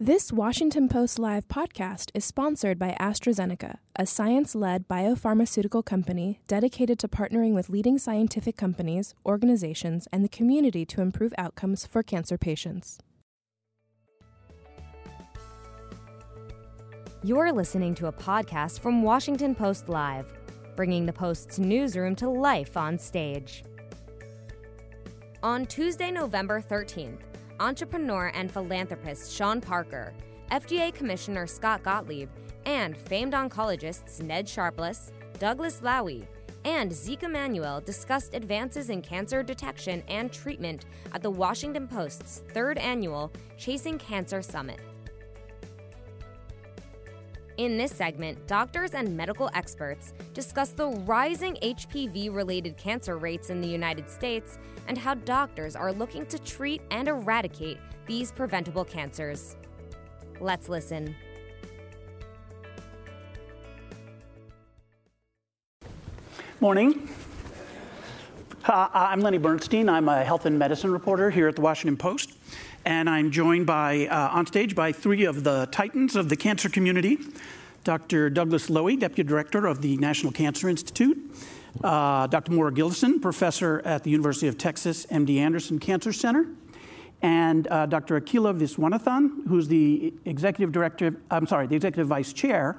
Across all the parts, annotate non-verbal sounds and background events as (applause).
This Washington Post Live podcast is sponsored by AstraZeneca, a science led biopharmaceutical company dedicated to partnering with leading scientific companies, organizations, and the community to improve outcomes for cancer patients. You're listening to a podcast from Washington Post Live, bringing the Post's newsroom to life on stage. On Tuesday, November 13th, entrepreneur and philanthropist Sean Parker, FDA Commissioner Scott Gottlieb, and famed oncologists Ned Sharpless, Douglas Lowy, and Zeke Emanuel discussed advances in cancer detection and treatment at the Washington Post's third annual Chasing Cancer Summit. In this segment, doctors and medical experts discuss the rising HPV related cancer rates in the United States and how doctors are looking to treat and eradicate these preventable cancers. Let's listen. Morning. Uh, I'm Lenny Bernstein. I'm a health and medicine reporter here at the Washington Post. And I'm joined by, uh, on stage by three of the titans of the cancer community Dr. Douglas Lowy, Deputy Director of the National Cancer Institute, uh, Dr. Maura Gillison, Professor at the University of Texas MD Anderson Cancer Center, and uh, Dr. Akila Viswanathan, who's the Executive Director, I'm sorry, the Executive Vice Chair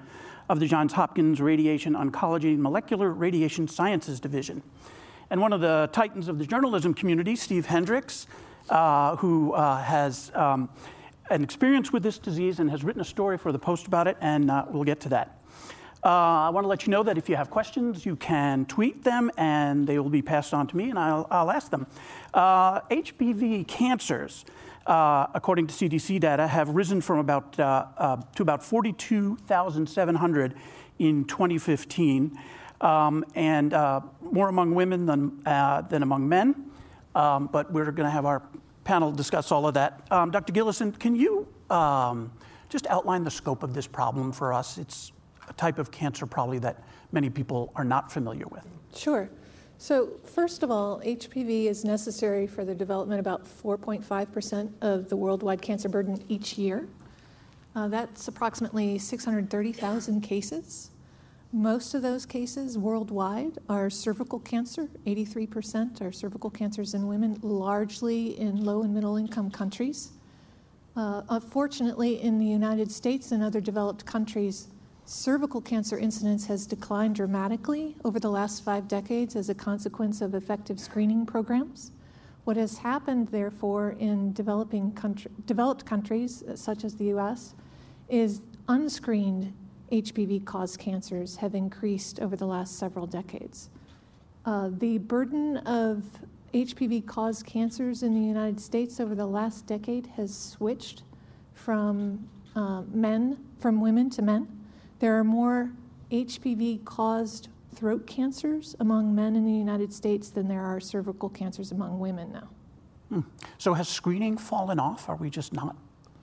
of the Johns Hopkins Radiation Oncology and Molecular Radiation Sciences Division. And one of the titans of the journalism community, Steve Hendricks, uh, who uh, has um, an experience with this disease and has written a story for the Post about it, and uh, we'll get to that. Uh, I want to let you know that if you have questions, you can tweet them and they will be passed on to me and I'll, I'll ask them. Uh, HPV cancers, uh, according to CDC data, have risen from about, uh, uh, to about 42,700 in 2015, um, and more among women than, than among men. Um, but we're going to have our panel discuss all of that. Um, Dr. Gillison, can you um, just outline the scope of this problem for us? It's a type of cancer probably that many people are not familiar with. Sure. So, first of all, HPV is necessary for the development about 4.5% of the worldwide cancer burden each year. Uh, that's approximately 630,000 cases. Most of those cases worldwide are cervical cancer. 83% are cervical cancers in women, largely in low and middle income countries. Uh, unfortunately, in the United States and other developed countries, cervical cancer incidence has declined dramatically over the last five decades as a consequence of effective screening programs. What has happened, therefore, in developing country, developed countries such as the US is unscreened HPV caused cancers have increased over the last several decades. Uh, the burden of HPV caused cancers in the United States over the last decade has switched from uh, men, from women to men. There are more HPV caused throat cancers among men in the United States than there are cervical cancers among women now. Hmm. So, has screening fallen off? Are we just not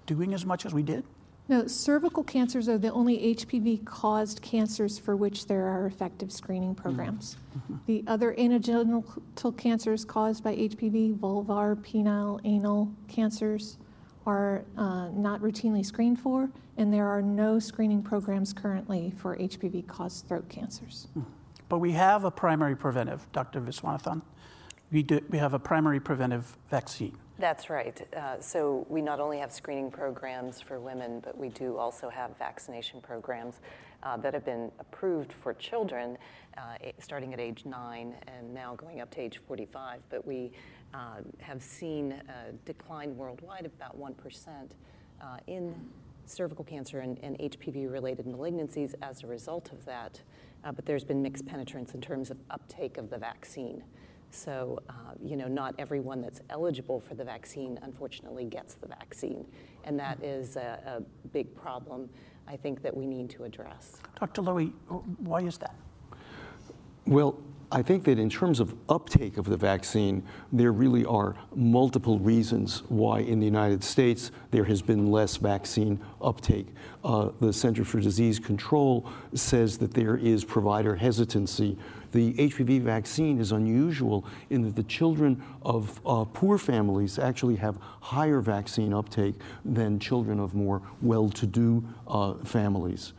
doing as much as we did? No, cervical cancers are the only HPV caused cancers for which there are effective screening programs. Mm-hmm. The other anogenital cancers caused by HPV, vulvar, penile, anal cancers, are uh, not routinely screened for, and there are no screening programs currently for HPV caused throat cancers. Mm. But we have a primary preventive, Dr. Viswanathan. We, do, we have a primary preventive vaccine. That's right. Uh, so we not only have screening programs for women, but we do also have vaccination programs uh, that have been approved for children uh, starting at age nine and now going up to age 45. But we uh, have seen a decline worldwide of about 1% uh, in cervical cancer and, and HPV related malignancies as a result of that. Uh, but there's been mixed penetrance in terms of uptake of the vaccine. So, uh, you know, not everyone that's eligible for the vaccine, unfortunately, gets the vaccine. And that is a, a big problem, I think, that we need to address. Dr. Lowy, why is that? Well, I think that in terms of uptake of the vaccine, there really are multiple reasons why in the United States there has been less vaccine uptake. Uh, the Center for Disease Control says that there is provider hesitancy. The HPV vaccine is unusual in that the children of uh, poor families actually have higher vaccine uptake than children of more well to do uh, families.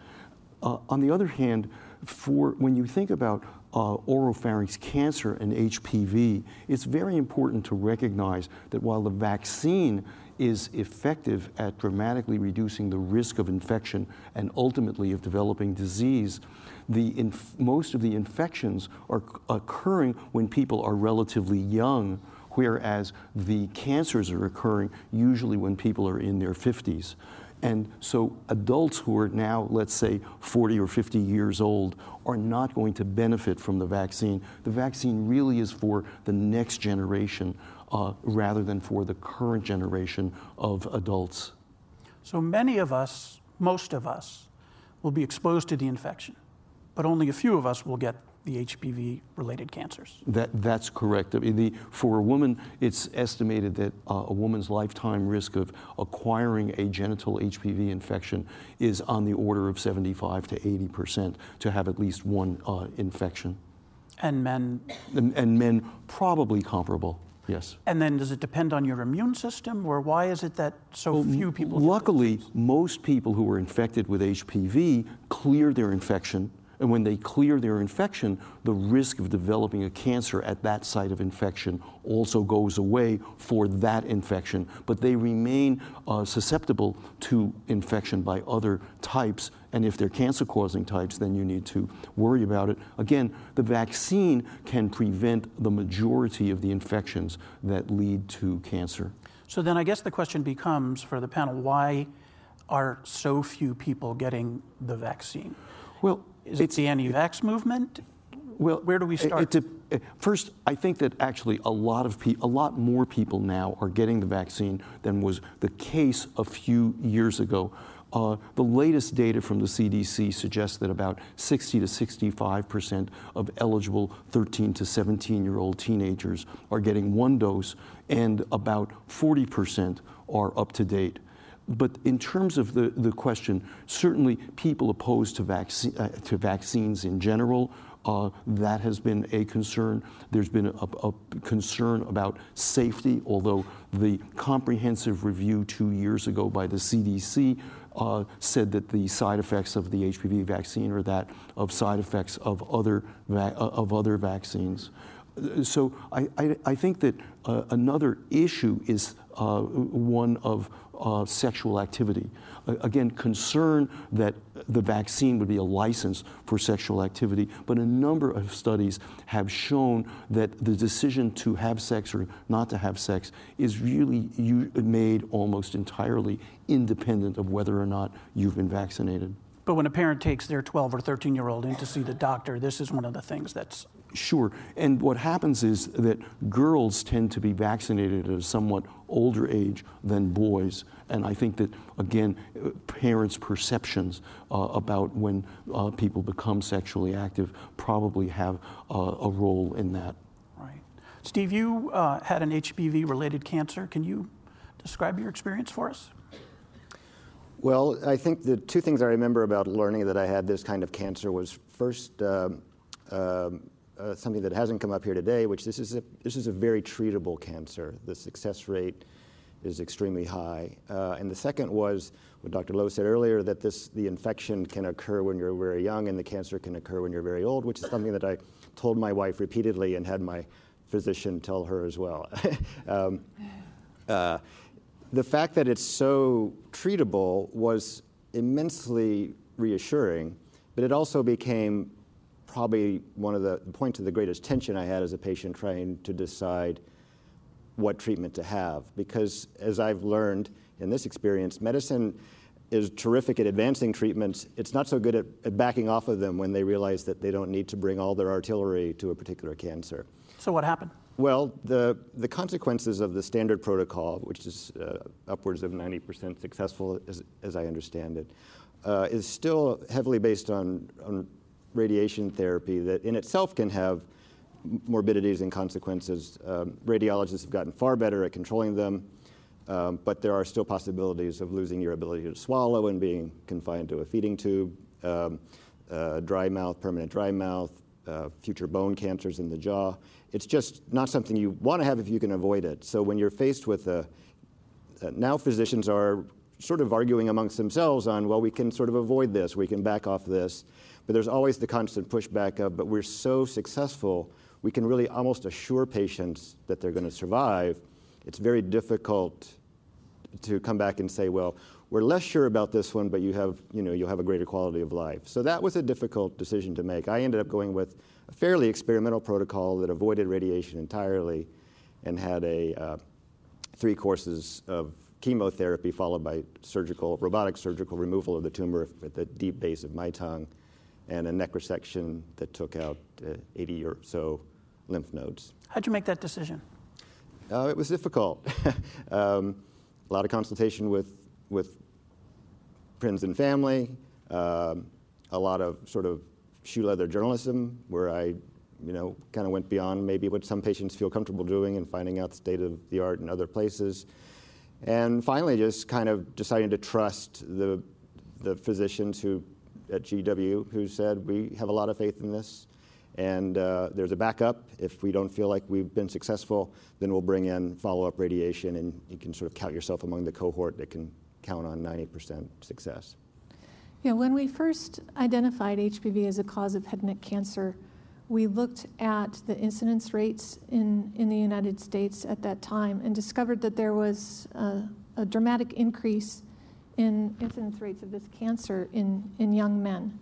Uh, on the other hand, for when you think about uh, oropharynx cancer and HPV, it's very important to recognize that while the vaccine is effective at dramatically reducing the risk of infection and ultimately of developing disease, the most of the infections are occurring when people are relatively young, whereas the cancers are occurring usually when people are in their 50s. And so adults who are now, let's say, 40 or 50 years old are not going to benefit from the vaccine. The vaccine really is for the next generation uh, rather than for the current generation of adults. So many of us, most of us, will be exposed to the infection, but only a few of us will get the HPV related cancers. That, that's correct. I mean, the, for a woman, it's estimated that uh, a woman's lifetime risk of acquiring a genital HPV infection is on the order of 75 to 80 percent to have at least one uh, infection. And men, And, and men, probably comparable, yes. and then does it depend on your immune system, or why is it that so few people? Luckily, most people who are infected with HPV clear their infection. And when they clear their infection, the risk of developing a cancer at that site of infection also goes away for that infection. But they remain uh, susceptible to infection by other types. And if they're cancer causing types, then you need to worry about it. Again, the vaccine can prevent the majority of the infections that lead to cancer. So then I guess the question becomes for the panel why are so few people getting the vaccine? Well, Is it the anti vax movement? Well, Where do we start? it de- uh, first, I think that actually a lot of pe- a lot more people now are getting the vaccine than was the case a few years ago. Uh, the latest data from the CDC suggests that about 60 to 65 percent of eligible 13 to 17 year old teenagers are getting one dose, and about 40 percent are up to date. But in terms of the, the question, certainly people opposed to, uh, to vaccines in general, uh, that has been a concern. There's been a, a concern about safety, although the comprehensive review two years ago by the CDC uh, said that the side effects of the HPV vaccine are that of side effects of other, va- uh, of other vaccines. So I, I, I think that uh, another issue is uh, one of uh, sexual activity. Uh, again, concern that the vaccine would be a license for sexual activity, but a number of studies have shown that the decision to have sex or not to have sex is really made almost entirely independent of whether or not you've been vaccinated. But when a parent takes their 12 or 13 year old in to see the doctor, this is one of the things that's Sure. And what happens is that girls tend to be vaccinated at a somewhat older age than boys. And I think that, again, uh, parents' perceptions uh, about when uh, people become sexually active probably have uh, a role in that. right. Steve, you uh, had an HPV related cancer. Can you describe your experience for us? Well, I think the two things I remember about learning that I had this kind of cancer was first um, um, uh, something that hasn't come up here today, which this is a this is a very treatable cancer. The success rate is extremely high, uh, and the second was what Dr. Lowy said earlier that this the infection can occur when you're very young, and the cancer can occur when you're very old, which is something that I told my wife repeatedly and had my physician tell her as well. (laughs) um, uh, the fact that it's so treatable was immensely reassuring, but it also became probably one of the points of the greatest tension I had as a patient trying to decide what treatment to have. Because as I've learned in this experience, medicine is terrific at advancing treatments. It's not so good at, at backing off of them when they realize that they don't need to bring all their artillery to a particular cancer. So, what happened? Well, the, the consequences of the standard protocol, which is uh, upwards of 90% successful, as, as I understand it, uh, is still heavily based on, on radiation therapy that in itself can have morbidities and consequences. Um, radiologists have gotten far better at controlling them, um, but there are still possibilities of losing your ability to swallow and being confined to a feeding tube, um, uh, dry mouth, permanent dry mouth, uh, future bone cancers in the jaw. It's just not something you want to have if you can avoid it. So when you're faced with a, uh, now physicians are sort of arguing amongst themselves on, well, we can sort of avoid this, we can back off this. But there's always the constant pushback of, but we're so successful, we can really almost assure patients that they're going to survive. It's very difficult to come back and say, well, we're less sure about this one, but you have, you know, you'll have a greater quality of life. So that was a difficult decision to make. I ended up going with a fairly experimental protocol that avoided radiation entirely and had a uh, three courses of chemotherapy followed by surgical, robotic surgical removal of the tumor at the deep base of my tongue and a neck resection that took out uh, 80 or so lymph nodes. How'd you make that decision? Uh, it was difficult. (laughs) um, a lot of consultation with, with friends and family, um, a lot of sort of shoe leather journalism where I you know, kind of went beyond maybe what some patients feel comfortable doing and finding out the state of the art in other places. And finally, just kind of deciding to trust the, the physicians who, at GW who said, we have a lot of faith in this. And uh, there's a backup. If we don't feel like we've been successful, then we'll bring in follow up radiation, and you can sort of count yourself among the cohort that can count on 90% success. Yeah, when we first identified HPV as a cause of head and neck cancer, we looked at the incidence rates in, in the United States at that time and discovered that there was a, a dramatic increase in incidence rates of this cancer in, in young men.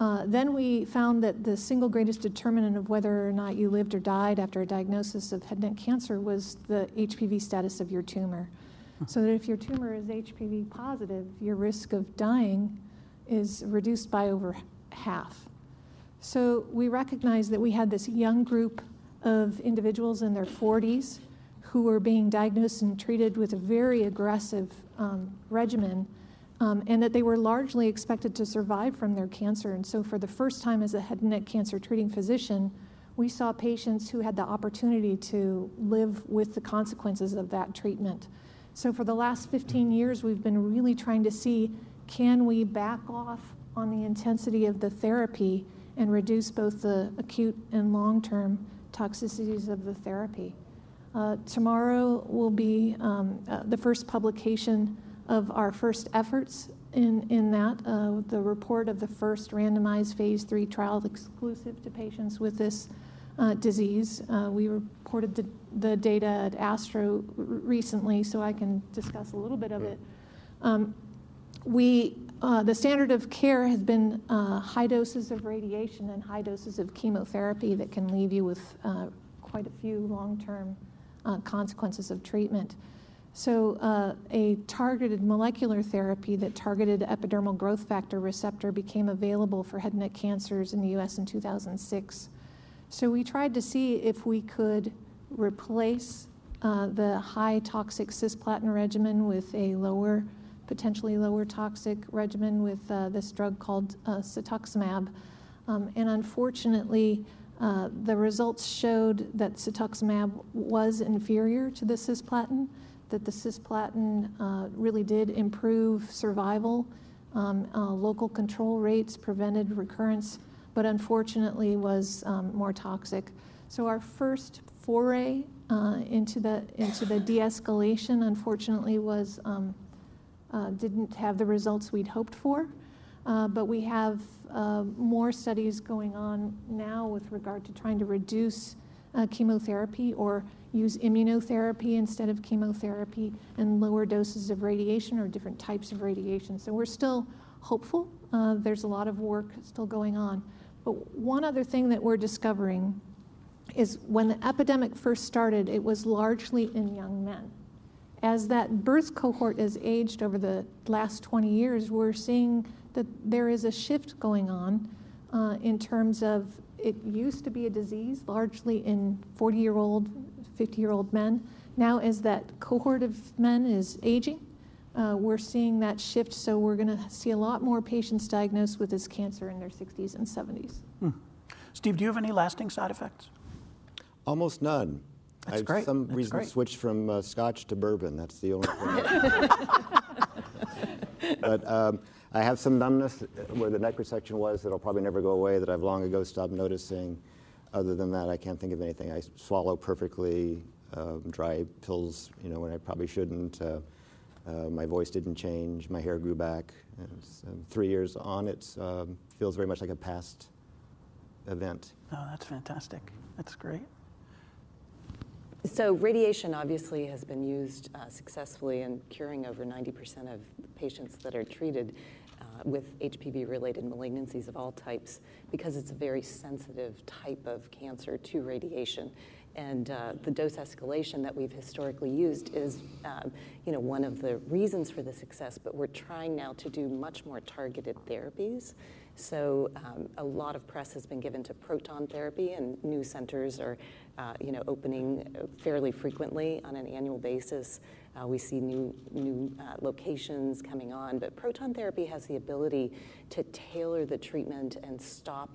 Uh, then we found that the single greatest determinant of whether or not you lived or died after a diagnosis of head and neck cancer was the HPV status of your tumor. So that if your tumor is HPV positive, your risk of dying is reduced by over half. So we recognized that we had this young group of individuals in their 40s who were being diagnosed and treated with a very aggressive um, regimen, um, and that they were largely expected to survive from their cancer. And so, for the first time as a head and neck cancer treating physician, we saw patients who had the opportunity to live with the consequences of that treatment. So, for the last 15 years, we've been really trying to see can we back off on the intensity of the therapy and reduce both the acute and long term toxicities of the therapy. Uh, tomorrow will be um, uh, the first publication of our first efforts in, in that, uh, the report of the first randomized phase three trial exclusive to patients with this uh, disease. Uh, we reported the, the, data at ASTRO recently, so I can discuss a little bit of it. Um, we the standard of care has been high doses of radiation and high doses of chemotherapy that can leave you with quite a few long term uh, consequences of treatment. So, uh, a targeted molecular therapy that targeted epidermal growth factor receptor became available for head and neck cancers in the US in 2006. So, we tried to see if we could replace uh, the high toxic cisplatin regimen with a lower potentially lower toxic regimen with uh, this drug called uh, cetuximab. Um, and unfortunately, uh, the results showed that cetuximab was inferior to the cisplatin, that the cisplatin uh, really did improve survival, um, uh, local control rates prevented recurrence, but unfortunately was um, more toxic. So our first foray uh, into the into the de-escalation, unfortunately, was um, didn't have the results we'd hoped for. Uh, but we have uh, more studies going on now with regard to trying to reduce uh, chemotherapy or use immunotherapy instead of chemotherapy and lower doses of radiation or different types of radiation. So we're still hopeful. Uh, there's a lot of work still going on. But one other thing that we're discovering is when the epidemic first started, it was largely in young men as that birth cohort has aged over the last 20 years, we're seeing that there is a shift going on uh, in terms of it used to be a disease largely in 40 year old, 50 year old men. Now, as that cohort of men is aging, uh, we're seeing that shift. So, we're going to see a lot more patients diagnosed with this cancer in their 60s and 70s. Hmm. Steve, do you have any lasting side effects? Almost none. That's I've great. some That's reason great. switched from uh, Scotch to bourbon. That's the only thing. (laughs) but um, I have some numbness where the neck resection was that'll probably never go away that I've long ago stopped noticing. Other than that, I can't think of anything. I swallow perfectly, um, dry pills, you know, when I probably shouldn't. Uh, uh, my voice didn't change. My hair grew back. And it's, um, three years on, it um, feels very much like a past event. Oh, that's fantastic. That's great. So radiation obviously has been used uh, successfully in curing over 90% of patients that are treated uh, with HPV-related malignancies of all types because it's a very sensitive type of cancer to radiation. And uh, the dose escalation that we've historically used is, um, you know, one of the reasons for the success. But we're trying now to do much more targeted therapies. So um, a lot of press has been given to proton therapy, and new centers are, uh, you know, opening fairly frequently on an annual basis. Uh, we see new new uh, locations coming on, but proton therapy has the ability to tailor the treatment and stop.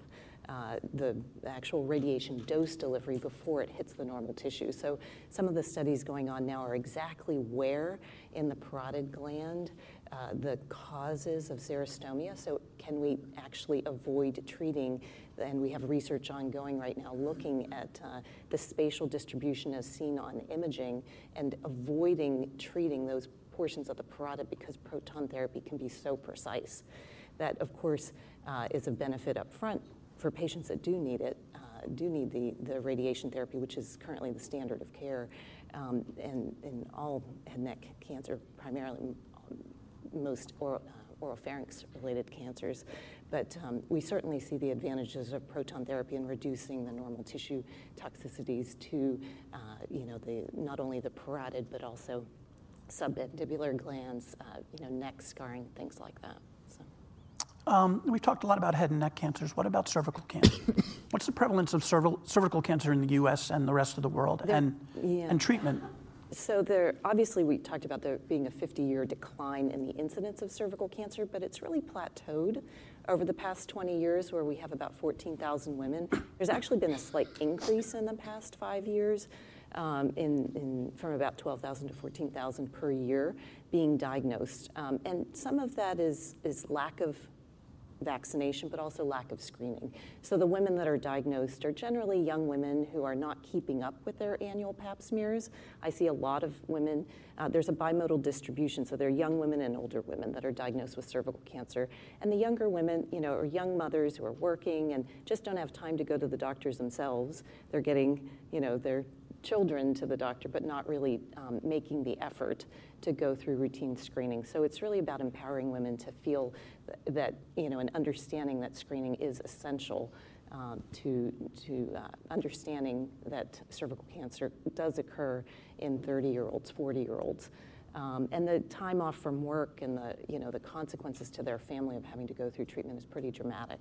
Uh, the actual radiation dose delivery before it hits the normal tissue. So, some of the studies going on now are exactly where in the parotid gland uh, the causes of xerostomia. So, can we actually avoid treating? And we have research ongoing right now looking at uh, the spatial distribution as seen on imaging and avoiding treating those portions of the parotid because proton therapy can be so precise. That, of course, uh, is a benefit up front for patients that do need it, uh, do need the, the radiation therapy, which is currently the standard of care um, in, in all head neck cancer, primarily most oral, uh, oropharynx related cancers. But um, we certainly see the advantages of proton therapy in reducing the normal tissue toxicities to, uh, you know, the, not only the parotid, but also submandibular glands, uh, you know, neck scarring, things like that. Um, we've talked a lot about head and neck cancers. What about cervical cancer? What's the prevalence of cervical, cervical cancer in the U.S. and the rest of the world, and yeah. and treatment? So there, obviously, we talked about there being a 50-year decline in the incidence of cervical cancer, but it's really plateaued over the past 20 years, where we have about 14,000 women. There's actually been a slight increase in the past five years, um, in, in from about 12,000 to 14,000 per year being diagnosed, um, and some of that is is lack of vaccination, but also lack of screening. So the women that are diagnosed are generally young women who are not keeping up with their annual pap smears. I see a lot of women, uh, there's a bimodal distribution, so there are young women and older women that are diagnosed with cervical cancer. And the younger women, you know, are young mothers who are working and just don't have time to go to the doctors themselves. They're getting, you know, their children to the doctor, but not really um, making the effort to go through routine screening. So it's really about empowering women to feel th- that, you know, and understanding that screening is essential um, to, to uh, understanding that cervical cancer does occur in 30 year olds, 40 year olds. Um, and the time off from work and the, you know, the consequences to their family of having to go through treatment is pretty dramatic.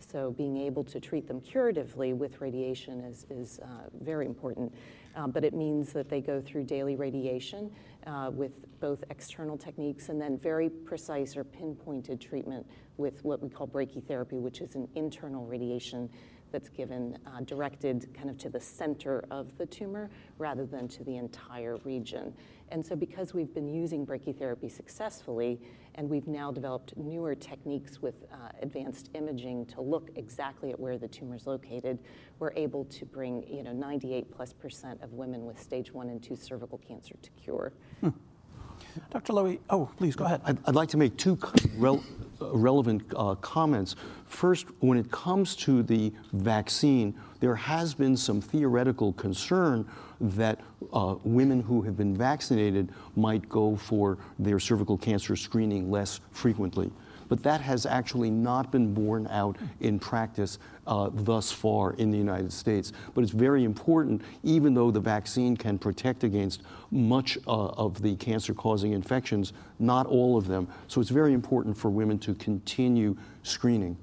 So being able to treat them curatively with radiation is, is uh, very important. Um, but it means that they go through daily radiation uh, with both external techniques and then very precise or pinpointed treatment with what we call brachytherapy, which is an internal radiation that's given uh, directed kind of to the center of the tumor rather than to the entire region. And so, because we've been using brachytherapy successfully, and we've now developed newer techniques with uh, advanced imaging to look exactly at where the tumor is located, we're able to bring, you know, 98 plus percent of women with stage one and two cervical cancer to cure. Dr. Lowy, oh, please go ahead. I'd, I'd like to make two rel- uh, relevant uh, comments. First, when it comes to the vaccine, there has been some theoretical concern that uh, women who have been vaccinated might go for their cervical cancer screening less frequently. But that has actually not been borne out in practice uh, thus far in the United States. But it's very important, even though the vaccine can protect against much uh, of the cancer causing infections, not all of them. So it's very important for women to continue screening.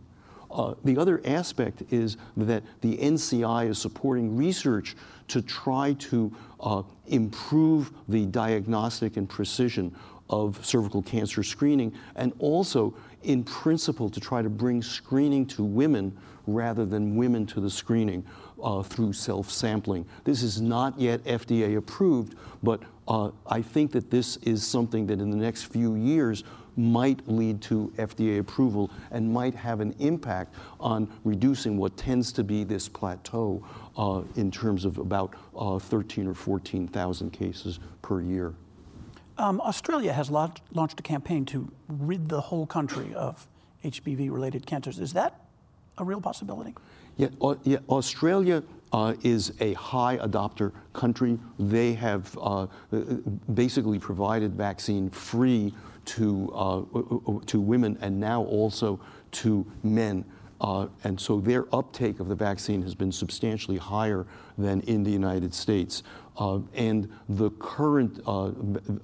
Uh, the other aspect is that the NCI is supporting research to try to uh, improve the diagnostic and precision of cervical cancer screening, and also, in principle, to try to bring screening to women rather than women to the screening uh, through self sampling. This is not yet FDA approved, but uh, I think that this is something that in the next few years might lead to FDA approval and might have an impact on reducing what tends to be this plateau uh, in terms of about uh, 13 or 14,000 cases per year. Um, Australia has launched a campaign to rid the whole country of HPV related cancers. Is that a real possibility? Yeah, uh, yeah Australia uh, is a high adopter country. They have uh, basically provided vaccine free to, uh, to women and now also to men. Uh, and so their uptake of the vaccine has been substantially higher than in the United States. Uh, and the current uh,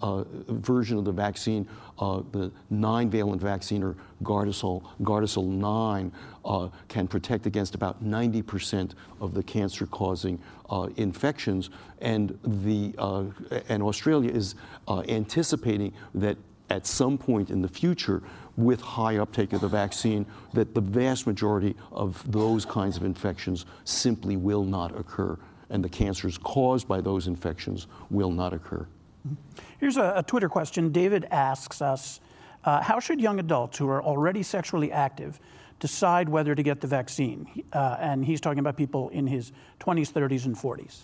uh, version of the vaccine, uh, the nine-valent vaccine, or Gardasil, Gardasil 9, uh, can protect against about 90% of the cancer-causing infections. And, the, and Australia is anticipating that at some point in the future, with high uptake of the vaccine, that the vast majority of those kinds of infections simply will not occur, and the cancers caused by those infections will not occur. Here's a, a Twitter question. David asks us uh, How should young adults who are already sexually active decide whether to get the vaccine? Uh, and he's talking about people in his 20s, 30s, and 40s.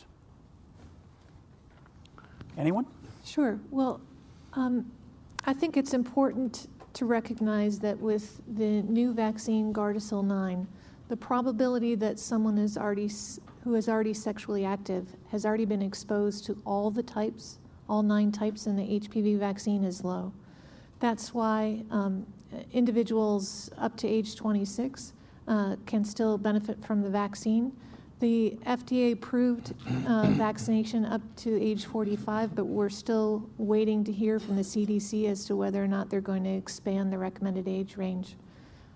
Anyone? Sure. Well, um, I think it's important to recognize that with the new vaccine Gardasil 9, the probability that someone is already who is already sexually active has already been exposed to all the types, all nine types in the HPV vaccine is low. That's why um, individuals up to age 26 uh, can still benefit from the vaccine. The FDA approved uh, vaccination up to age 45, but we're still waiting to hear from the CDC as to whether or not they're going to expand the recommended age range.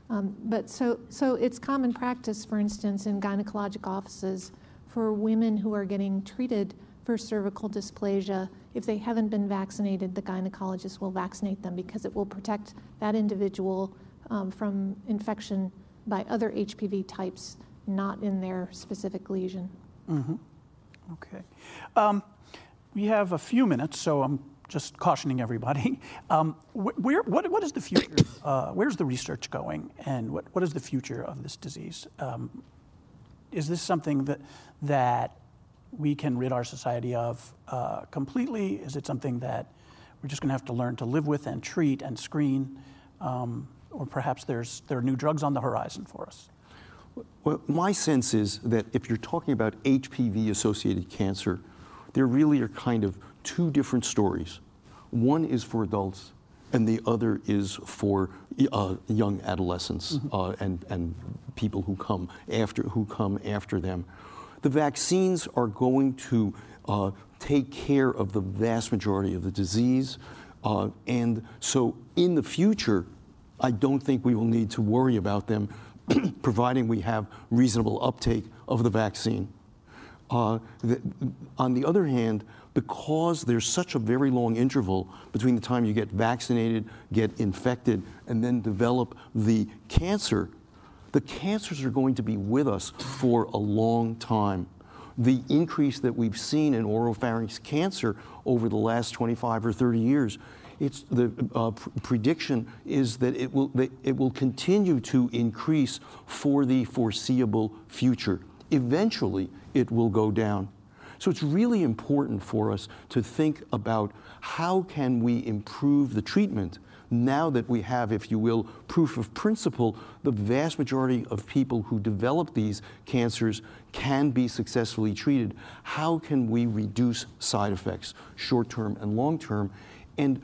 Um, but so, so it's common practice, for instance, in gynecologic offices for women who are getting treated for cervical dysplasia. If they haven't been vaccinated, the gynecologist will vaccinate them because it will protect that individual um, from infection by other HPV types not in their specific lesion. Mm-hmm. Okay. Um, we have a few minutes, so I'm just cautioning everybody. (laughs) Um, where, what, what is the future? (coughs) Uh, where's the research going, and what, what is the future of this disease? Um, is this something that that we can rid our society of uh, completely? Is it something that we're just going to have to learn to live with and treat and screen, um, or perhaps there's there are new drugs on the horizon for us? Well, my sense is that if you're talking about HPV associated cancer, there really are kind of two different stories. One is for adults, and the other is for uh, young adolescents mm-hmm. uh, and, and people who come after who come after them. The vaccines are going to uh, take care of the vast majority of the disease, uh, and so in the future, I don't think we will need to worry about them (clears throat) providing we have reasonable uptake of the vaccine. Uh, the, on the other hand, because there's such a very long interval between the time you get vaccinated, get infected, and then develop the cancer, the cancers are going to be with us for a long time. The increase that we've seen in oropharynx cancer over the last 25 or 30 years it's the uh, pr- prediction is that it will that it will continue to increase for the foreseeable future. Eventually, it will go down. So it's really important for us to think about how can we improve the treatment now that we have, if you will, proof of principle, the vast majority of people who develop these cancers can be successfully treated. How can we reduce side effects, short term and long term? And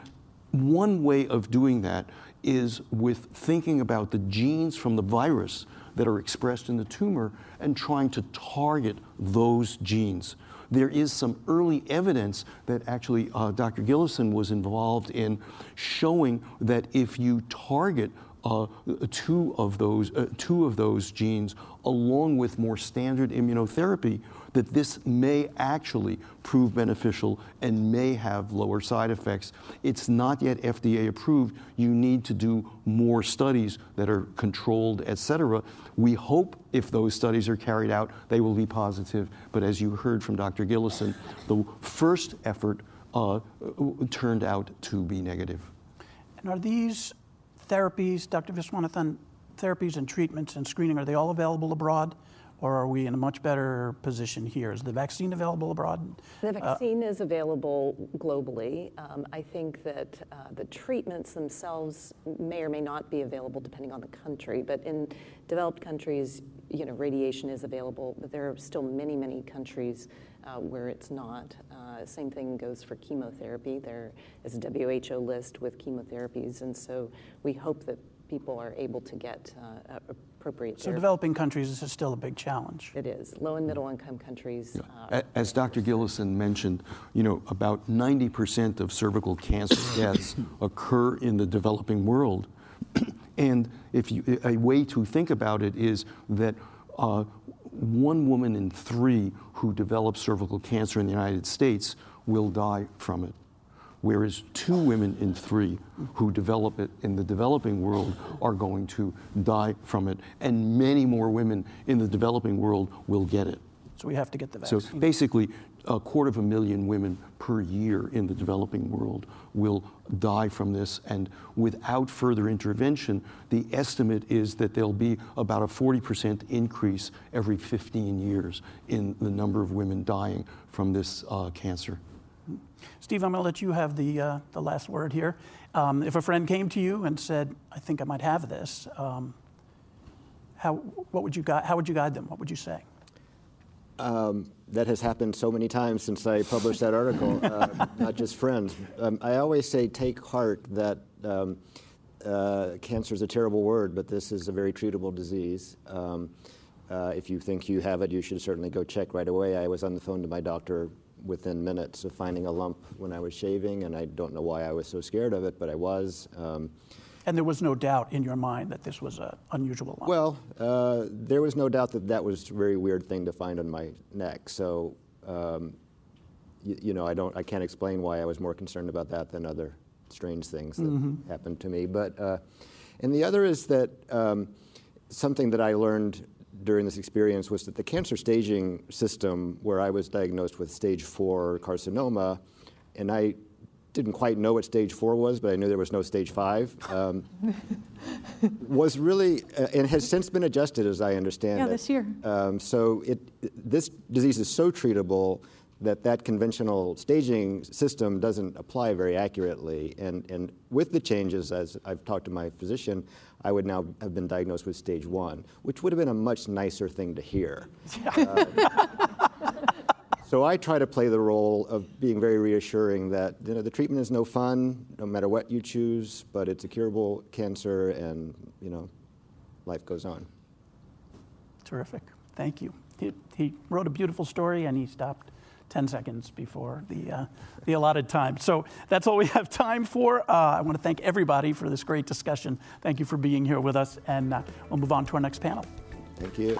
one way of doing that is with thinking about the genes from the virus that are expressed in the tumor and trying to target those genes. There is some early evidence that actually uh, Dr. Gillison was involved in showing that if you target uh, two of those uh, two of those genes, along with more standard immunotherapy, that this may actually prove beneficial and may have lower side effects. It's not yet FDA approved. You need to do more studies that are controlled, et cetera. We hope if those studies are carried out, they will be positive. But as you heard from Dr. Gillison, the first effort uh, turned out to be negative. And are these therapies, Dr. Viswanathan, therapies and treatments and screening, are they all available abroad? Or are we in a much better position here? Is the vaccine available abroad? The vaccine uh, is available globally. Um, I think that uh, the treatments themselves may or may not be available depending on the country. But in developed countries, you know, radiation is available. But there are still many, many countries uh, where it's not. Uh, same thing goes for chemotherapy. There is a WHO list with chemotherapies, and so we hope that people are able to get uh, appropriate. So, developing countries this is still a big challenge. It is. Low and middle income countries. Yeah. Uh, As Dr. Gillison mentioned, you know, about 90% of cervical cancer (coughs) deaths occur in the developing world. (clears throat) and if you, a way to think about it is that uh, one woman in three who develop cervical cancer in the United States will die from it whereas two women in three who develop it in the developing world are going to die from it, and many more women in the developing world will get it. So we have to get the vaccine. So basically, a quarter of a million women per year in the developing world will die from this. And without further intervention, the estimate is that there'll be about a 40% increase every 15 years in the number of women dying from this uh, cancer. Steve, I'm going to let you have the, uh, the last word here. Um, if a friend came to you and said, I think I might have this, um, how, what would you gu- how would you guide them? What would you say? Um, that has happened so many times since I published that article, (laughs) uh, not just friends. Um, I always say take heart that um, uh, cancer is a terrible word, but this is a very treatable disease. Um, uh, if you think you have it, you should certainly go check right away. I was on the phone to my doctor within minutes of finding a lump when I was shaving, and I don't know why I was so scared of it, but I was. And there was no doubt in your mind that this was an unusual lump? Well, uh, there was no doubt that that was a very weird thing to find on my neck. So, um, you, you, know, I, don't, I can't explain why I was more concerned about that than other strange things that mm-hmm. happened to me. But, uh, and the other is that um, something that I learned during this experience was that the cancer staging system, where I was diagnosed with stage four carcinoma, and I didn't quite know what stage four was, but I knew there was no stage five, um, (laughs) was really, uh, and has since been adjusted as I understand yeah, it. Yeah, this year. Um, so it, this disease is so treatable that that conventional staging system doesn't apply very accurately. And, and with the changes, as I've talked to my physician, I would now have been diagnosed with stage one, which would have been a much nicer thing to hear. (laughs) Uh, so I try to play the role of being very reassuring that you know, the treatment is no fun, no matter what you choose, but it's a curable cancer, and you know, life goes on. Terrific. Thank you. He, he wrote a beautiful story, and he stopped 10 seconds before the, uh, the allotted time. So that's all we have time for. Uh, I want to thank everybody for this great discussion. Thank you for being here with us, and uh, we'll move on to our next panel. Thank you.